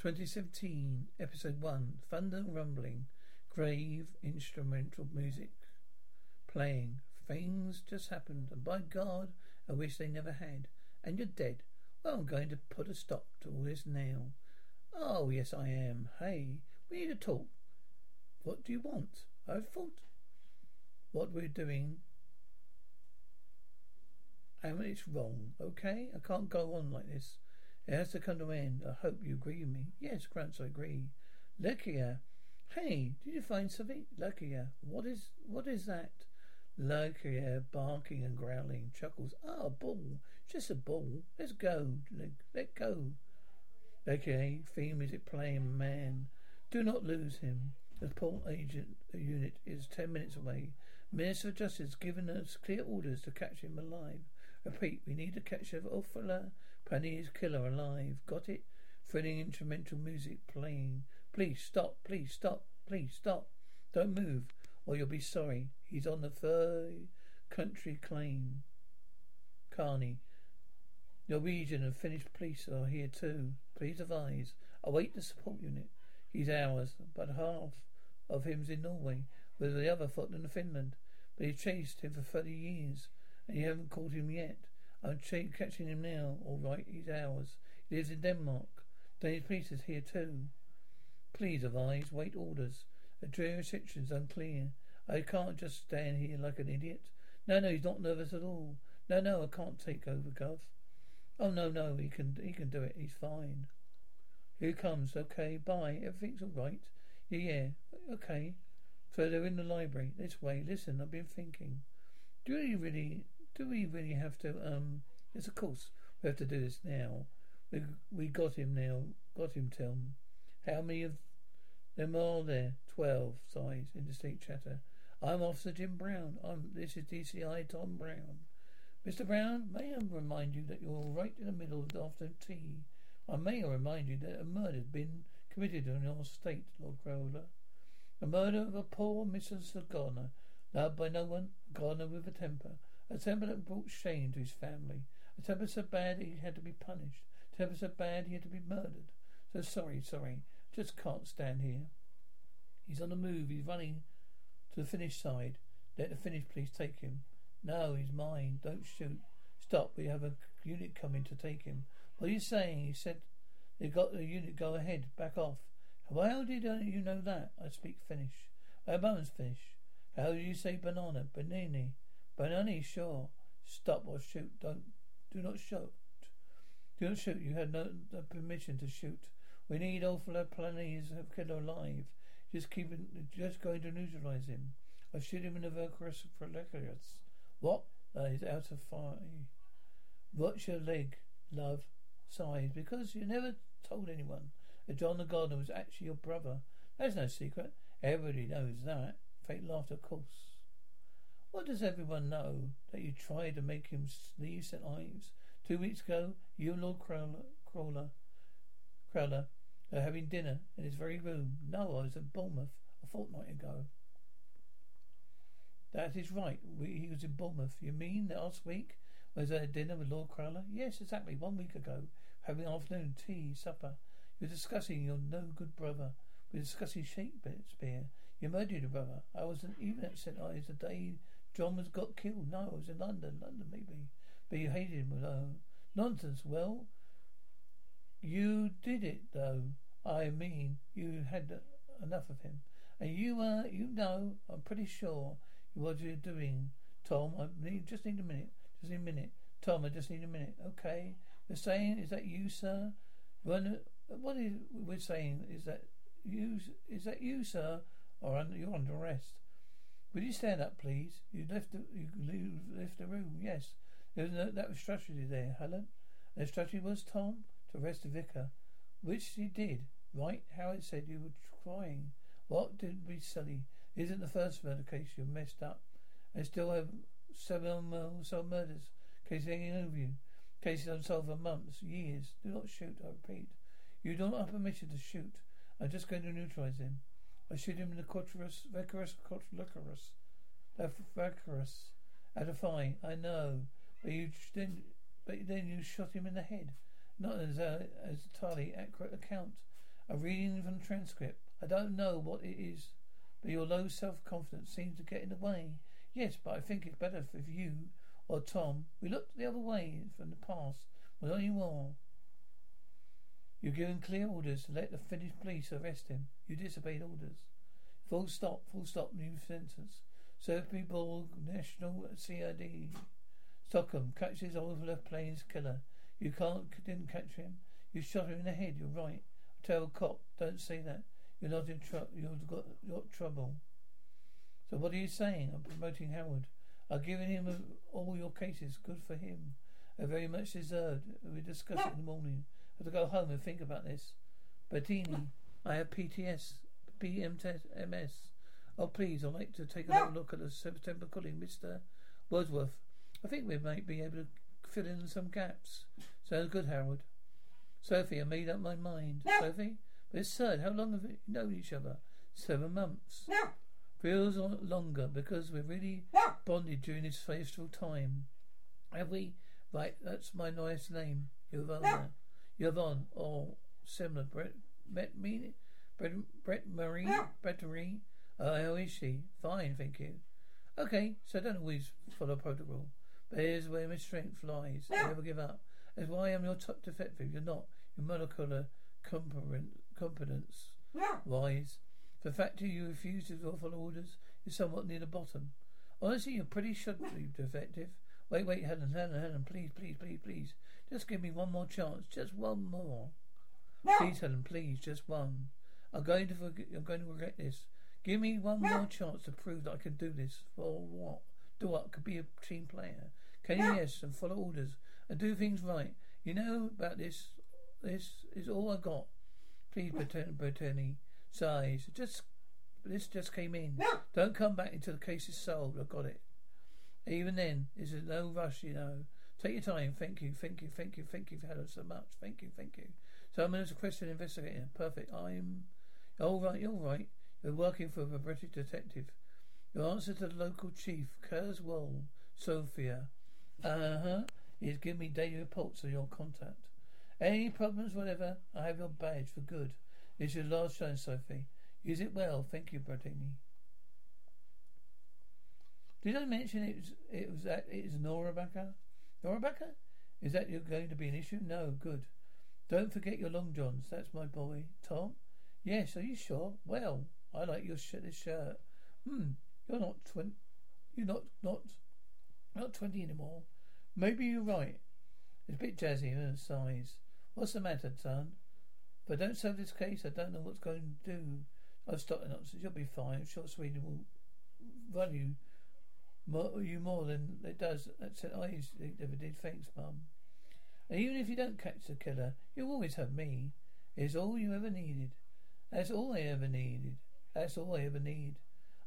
2017, Episode 1 Thunder Rumbling, Grave Instrumental Music. Playing. Things just happened, and by God, I wish they never had. And you're dead. Well, I'm going to put a stop to all this now. Oh, yes, I am. Hey, we need to talk. What do you want? I thought what we're doing and it's wrong, okay? I can't go on like this. It has to come to an end. I hope you agree with me. Yes, Grants, I agree. Luckier. Uh, hey, did you find something? Luckier. Uh, what is what is that? Luckier uh, barking and growling, chuckles. Ah, a ball. Just a ball. Let's go. Let, go. Luckier, eh, theme music playing man. Do not lose him. The port agent unit is ten minutes away. Minister of Justice has given us clear orders to catch him alive. Repeat, we need to catch a Ophala Panese killer alive. Got it? Thrilling instrumental music playing. Please stop, please stop, please stop. Don't move, or you'll be sorry. He's on the third country claim. Carney. Norwegian and Finnish police are here too. Please advise. Await the support unit. He's ours, but half of him's in Norway, with the other foot in Finland. But he chased him for thirty years, and you haven't caught him yet. I'm ch- catching him now. All right, he's ours. He lives in Denmark. Danish police is here too. Please advise. Wait orders. The jurisdiction's unclear. I can't just stand here like an idiot. No, no, he's not nervous at all. No, no, I can't take over, Gov. Oh no, no, he can he can do it. He's fine. Here comes. Okay, bye. Everything's all right. Yeah, yeah. Okay. So they're in the library. This way. Listen, I've been thinking. Do you really do we really have to um yes of course we have to do this now. We we got him now. Got him Tom. How many of them are there? Twelve, sighs, interstate chatter. I'm Officer Jim Brown. I'm this is DCI Tom Brown. Mr. Brown, may I remind you that you're right in the middle of the afternoon tea. I may remind you that a murder's been committed in your state, Lord Crowler. The murder of a poor Mrs. Gardner, loved by no one, Gardner with a temper. A temper that brought shame to his family. A temper so bad he had to be punished. A temper so bad he had to be murdered. So sorry, sorry. Just can't stand here. He's on the move. He's running to the Finnish side. Let the Finnish police take him. No, he's mine. Don't shoot. Stop. We have a unit coming to take him. What are you saying? He said They've got the unit. Go ahead. Back off. How did uh, you know that? I speak Finnish. My mum's Finnish. How do you say banana? Banani. Banani, sure. Stop or shoot. Don't. Do not shoot. Do not shoot. You had no, no permission to shoot. We need awful planes of kid alive. Just keep it, just going to neutralize him. I shoot him in the Vercrus Prolecariats. What? Uh, that is out of fire. Watch your leg, love? Sighs. Because you never told anyone that John the Gardener was actually your brother. That's no secret. Everybody knows that. Fake laughter, of course. What does everyone know? That you tried to make him leave St. Ives? Two weeks ago, you and Lord Crowler, Crowler are having dinner in his very room. No, I was at Bournemouth a fortnight ago. That is right. We, he was in Bournemouth. You mean last week? Was there dinner with Lord Crowler? Yes, exactly. One week ago. Having afternoon tea, supper. You were discussing your no good brother. We were discussing Shakespeare. You murdered your brother. I wasn't even at St. Ives the day John was got killed. No, I was in London. London, maybe. But you hated him alone. Nonsense. Well, you did it, though. I mean, you had enough of him. And you, uh, you know, I'm pretty sure what you're doing. Tom, I need, just need a minute. Just need a minute. Tom, I just need a minute. Okay. We're saying, is that you, sir? When, what is, we're saying is that you, is that you, sir? Or under, you're under arrest. Will you stand up, please? You left the, you left the room. Yes. There was no, that was strategy there, Helen. And the strategy was, Tom, to arrest the vicar. Which he did. Right? Howard said you were crying. What did we silly? Isn't the first murder case you messed up. And still have seven unsolved uh, murders. Cases hanging over you. Cases unsolved for months, years. Do not shoot, I repeat. You do not have permission to shoot. I'm just going to neutralize him. I shoot him in the quaterus, vacarus, quaterus, vacarus, at a fine, I know, but you then, but then you shot him in the head. Not as a as entirely accurate account. A reading from the transcript. I don't know what it is, but your low self confidence seems to get in the way. Yes, but I think it's better if you or Tom we looked the other way from the past. Well, only more. You've given clear orders to let the Finnish police arrest him. You disobeyed orders. Full stop, full stop, new sentence. Sophie Borg, National CID. Stockholm, catches Oliver Plains killer. You can't, didn't catch him. You shot him in the head, you're right. Tell cop, don't say that. You're not in trouble. You've got, got trouble. So what are you saying? I'm promoting Howard. I've given him a, all your cases. Good for him. I very much deserved. We discuss it in the morning have to go home and think about this. Bertini, I have PTS, PMS. Oh, please, I'd like to take a look at the September calling, Mr. Wordsworth. I think we might be able to fill in some gaps. Sounds good, Harold. Sophie, I made up my mind. Sophie? But it's sad. How long have we known each other? Seven months. Feels longer because we're really bonded during this fateful time. Have we? Right, that's my nice name. Giovanna. Yvonne or similar. Brett, Brett, Brett, Brett Marie, Brett Marie. Uh, how is she? Fine, thank you. Okay, so I don't always follow protocol, but here's where my strength lies. I never give up. That's why I'm your top defective. You're not. Your molecular competence wise. The fact that you refuse to follow orders is somewhat near the bottom. Honestly, you're pretty shoddy defective. Wait, wait, Helen, Helen, Helen, please, please, please, please. Just give me one more chance. Just one more. No. Please, Helen, please, just one. I'm going to forget, I'm going to regret this. Give me one no. more chance to prove that I can do this. For what? Do what? Could be a team player. Can no. you yes and follow orders and do things right? You know about this. This is all I got. Please, Brittany. Size. Just this just came in. Don't come back until the case is solved. I got it. Even then, there's no rush, you know. Take your time. Thank you, thank you, thank you, thank you for having so much. Thank you, thank you. So I'm a question investigator. Perfect. I'm. All right, you're right. You're working for a British detective. Your answer to the local chief, Kurzweil, Sophia. Uh huh. He's given me daily reports of your contact. Any problems, whatever, I have your badge for good. It's your last chance, Sophie. Use it well. Thank you, Brittany. Did I mention it was it was that it is Norrbacka? Now, Rebecca, is that you're going to be an issue? No, good. Don't forget your long johns. That's my boy. Tom? Yes, are you sure? Well, I like your sh- this shirt. Hmm, you're not twenty. You're not, not, not twenty anymore. Maybe you're right. It's a bit jazzy, uh, size. What's the matter, son? If I don't solve this case, I don't know what's going to do. I've stopped the nonsense. You'll be fine. I'm sure Sweden will value you more than it does. What I never did. Thanks, Mum. And even if you don't catch the killer, you'll always have me. It's all you ever needed. That's all I ever needed. That's all I ever need.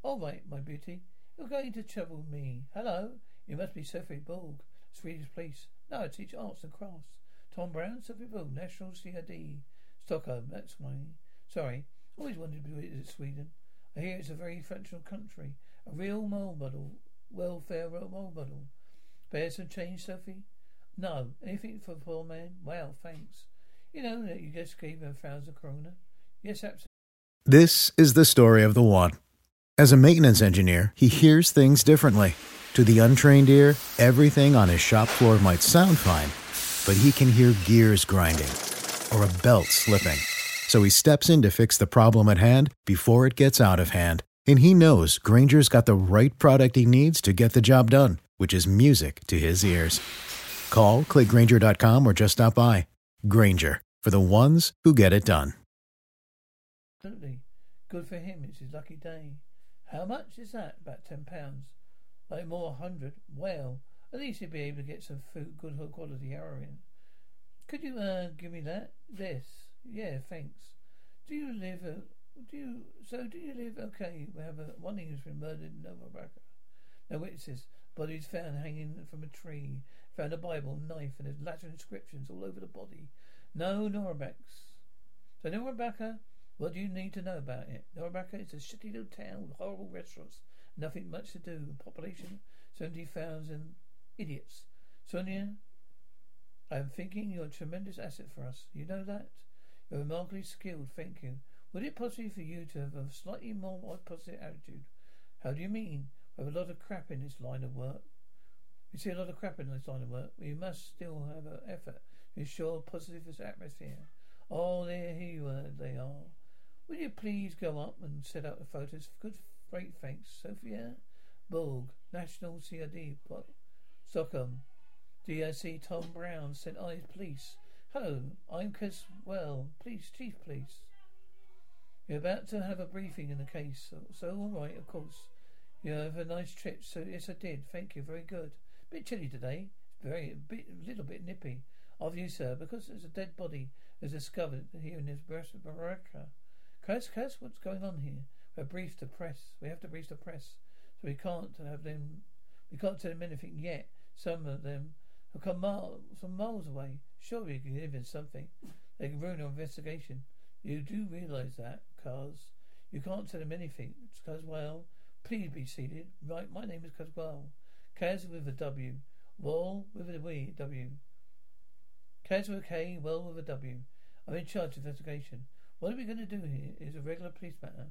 All right, my beauty. You're going to trouble me. Hello. You must be Sophie Borg, Swedish police. No, I teach arts and crafts. Tom Brown, Sophie Borg, National CID. Stockholm, that's my... Sorry. Always wanted to visit Sweden. I hear it's a very functional country. A real role model welfare role model. Bear some change, Sophie? No. Anything for a poor man? Well, thanks. You know that you just gave him a thousand krona? Yes, absolutely. This is the story of the one. As a maintenance engineer, he hears things differently. To the untrained ear, everything on his shop floor might sound fine, but he can hear gears grinding or a belt slipping. So he steps in to fix the problem at hand before it gets out of hand and he knows Grainger's got the right product he needs to get the job done, which is music to his ears. Call, clickgrainger.com, or just stop by. Grainger, for the ones who get it done. Absolutely. Good for him. It's his lucky day. How much is that? About ten pounds. Like more a hundred. Well, At least he'd be able to get some food, good quality heroin. Could you uh, give me that? This? Yeah, thanks. Do you live? Uh, do you? So do you live? Okay, we have one who's been murdered in Nova. No witnesses. Body's found hanging from a tree. Found a Bible, knife, and there's Latin inscriptions all over the body. No Norabex. So Norrbacka, what do you need to know about it? Norrbacka is a shitty little town with horrible restaurants. Nothing much to do. Population, 70,000 idiots. Sonia, I am thinking you're a tremendous asset for us. You know that? You're remarkably skilled, thank you. Would it possibly for you to have a slightly more positive attitude? How do you mean? We have a lot of crap in this line of work. We see a lot of crap in this line of work. We must still have an effort to ensure positive atmosphere. Oh, there you are, they are. Will you please go up and set out the photos? Good, great thanks. Sophia Borg, National CID, but Stockholm. DIC Tom Brown, St. Ives Police. Hello, I'm Caswell, Police Chief Police. You're about to have a briefing in the case, so, so all right, of course. You have a nice trip, so yes, I did. Thank you, very good. Bit chilly today. Very, a bit, little bit nippy. Of you, sir, because there's a dead body was discovered here in this baraka. Cass, Cass, what's going on here? We have briefed the press. We have to brief the press, so we can't have them. We can't tell them anything yet. Some of them have come miles, from miles away. Surely we can give them something. They can ruin our investigation. You do realize that, Cars. You can't tell them anything. It's well. Please be seated. Right, my name is Caswell. Kaz with a W. Well with a W. W. Kaz with a K, well with a W. I'm in charge of investigation. What are we going to do here is a regular police matter.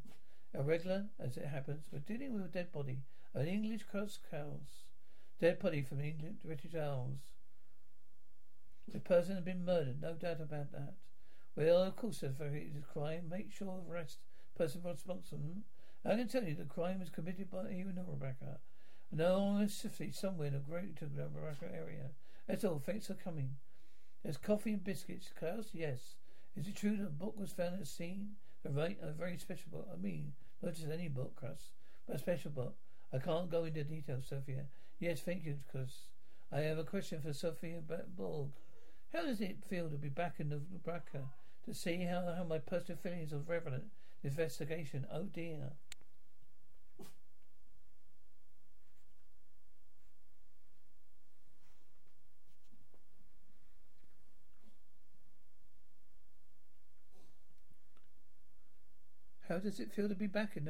A regular, as it happens, we're dealing with a dead body. An English cross cows. Dead body from England, British Isles. The person has been murdered, no doubt about that. Well, of course, if it is a crime, make sure of arrest person responsible. I can tell you the crime was committed by you in Rebecca. No, specifically somewhere in the greater Rebecca area. That's all. Thanks for coming. There's coffee and biscuits. Klaus, yes. Is it true that a book was found at the scene? A, right, a very special book. I mean, not just any book, Klaus, but a special book. I can't go into details, Sophia. Yes, thank you, because I have a question for Sophia Borg. How does it feel to be back in the Rebecca? To see how, how my personal feelings of relevant investigation? Oh dear. How does it feel to be back in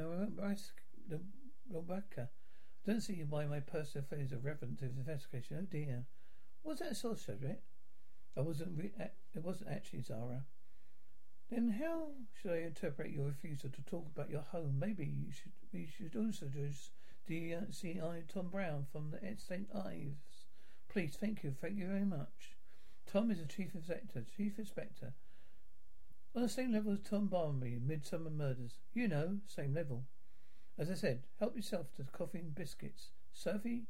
Rebecca? I don't see why my personal feelings are relevant to investigation. Oh dear. Was that a sort of subject? I wasn't. Re- it wasn't actually Zara. Then how should I interpret your refusal to talk about your home? Maybe you should. We should also introduce the uh, CI Tom Brown from the St. Ives. Please, thank you, thank you very much. Tom is the chief inspector. Chief inspector. On the same level as Tom Barnaby in Midsomer Murders. You know, same level. As I said, help yourself to coffee and biscuits. Sophie,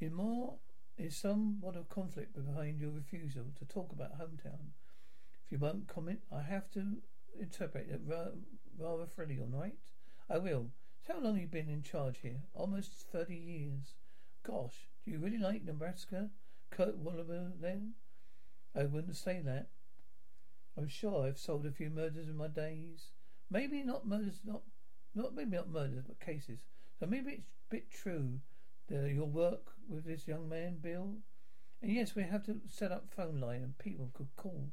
in more is somewhat of conflict behind your refusal to talk about hometown. You won't comment, I have to interpret it rather freely, all right? I will. So how long have you been in charge here? Almost thirty years. Gosh, do you really like Nebraska? Kurt Wallander then? I wouldn't say that. I'm sure I've solved a few murders in my days. Maybe not murders, not not maybe not murders, but cases. So maybe it's a bit true that your work with this young man, Bill. And yes, we have to set up phone line and people could call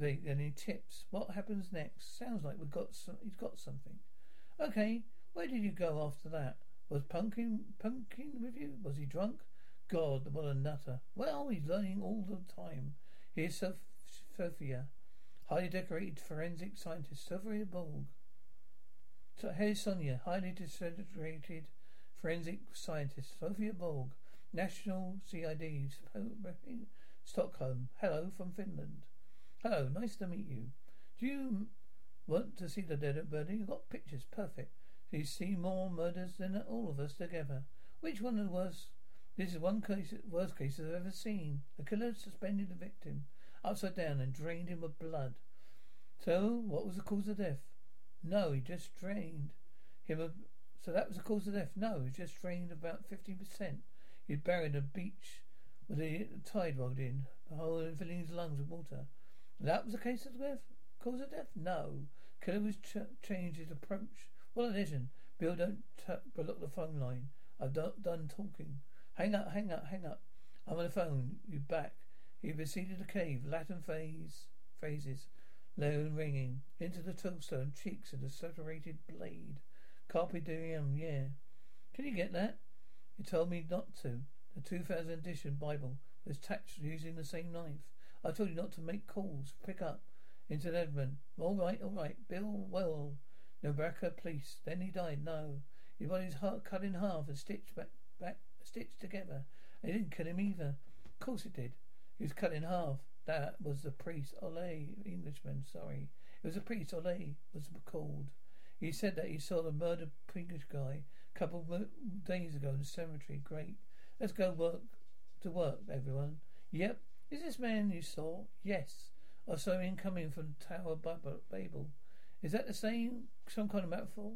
they any tips. What happens next? Sounds like we've got some, he's got something. Okay, where did you go after that? Was Pumpkin Pumpkin with you? Was he drunk? God, what a nutter. Well, he's learning all the time. Here's Sophia. Highly decorated forensic scientist Sophia Borg. So here's Sonia, highly decorated forensic scientist Sophia Borg, National CID, Stockholm. Hello from Finland. Hello, nice to meet you. Do you want to see the dead body? You've got pictures, perfect. So you see more murders than all of us together. Which one was? This is one case, worst case I've ever seen. The killer suspended the victim upside down and drained him of blood. So, what was the cause of death? No, he just drained him of. So that was the cause of death? No, he just drained about fifteen percent. He'd buried a beach With the tide rolled in, filling his lungs with water. That was the case of death? Cause of death? No. Killer was ch- changed his approach. What a legend. Bill, don't t- block the phone line. I've done, done talking. Hang up, hang up, hang up. I'm on the phone. You back. He proceeded to cave. Latin phrase, phrases. Low ringing. Into the tombstone. Cheeks and a separated blade. Carpe diem, yeah. Can you get that? You told me not to. The 2000 edition Bible was touched using the same knife. I told you not to make calls. Pick up. Into Edmund. All right, all right. Bill, well. Nebraska police. Then he died. No. His body's heart cut in half and stitched back, back, stitched together. It didn't kill him either. Of course it did. He was cut in half. That was the priest. Ole, Englishman, sorry. It was a priest. Ole was called. He said that he saw the murdered English guy a couple of days ago in the cemetery. Great. Let's go work to work, everyone. Yep. Is this man you saw? Yes. I saw him coming from Tower Babel. Is that the same, some kind of metaphor?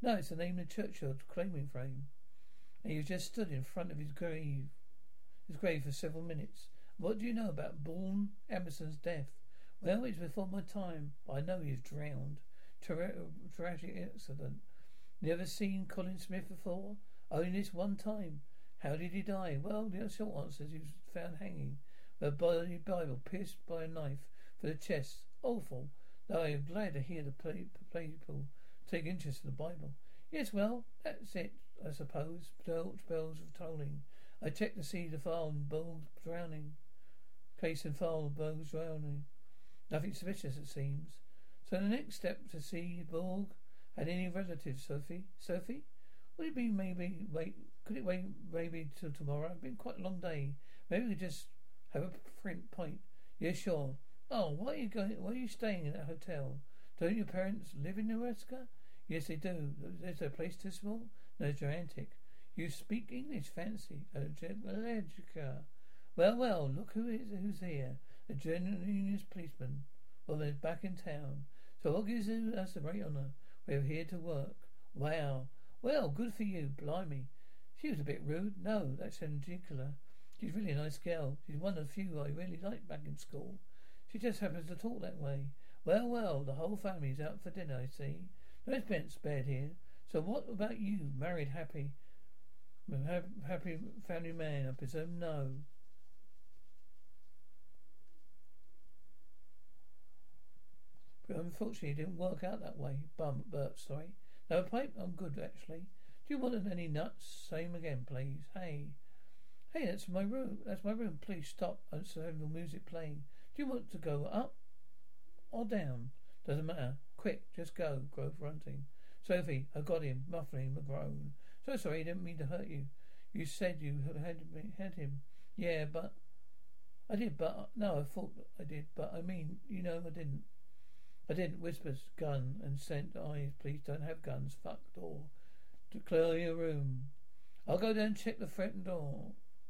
No, it's the name of the churchyard claiming frame. And he just stood in front of his grave, his grave for several minutes. What do you know about Bourne Emerson's death? Well, it's before my time. I know he's drowned. Tra- tragic accident. Never seen Colin Smith before? Only this one time. How did he die? Well, the short answer is he was found hanging. The Bible pierced by a knife for the chest. Awful. Though I am glad to hear the people take interest in the Bible. Yes, well, that's it, I suppose. Bells, bells of tolling. I checked to see the file and bells drowning. Case and file bells drowning. Nothing suspicious, it seems. So the next step to see Borg had any relatives, Sophie? Sophie? Would it be maybe wait? Could it wait maybe till tomorrow? It's been quite a long day. Maybe we could just have a print point. Yeah, sure. Oh, why are you going? Why are you staying in that hotel? Don't your parents live in Nebraska? Yes, they do. Is there a place too small? No, gigantic. You speak English, fancy. Allergica. Well, well, look who is who's here. The Union policeman. Well, they're back in town. So what gives us the great honour? We're here to work. Wow. Well, good for you. Blimey. She was a bit rude. No, that's Angela. She's really a nice girl. She's one of the few I really liked back in school. She just happens to talk that way. Well, well, the whole family's out for dinner, I see. No expense spared here. So what about you? Married, happy, happy family man, I presume? No. But unfortunately, it didn't work out that way. Bum, Bert, sorry. No pipe? I'm good, actually. Do you want any nuts? Same again, please. Hey. Hey, that's my room. That's my room. Please stop. Uh, I'm having the music playing. Do you want to go up or down? Doesn't matter. Quick, just go. Grove grunting. Sophie, I got him. Muffling a groan. So sorry, I didn't mean to hurt you. You said you had had him. Yeah, but I did. But no, I thought I did. But I mean, you know, I didn't. I didn't. Whispers, gun and scent eyes. Please don't have guns. Fuck door. To clear your room. I'll go down and check the front door.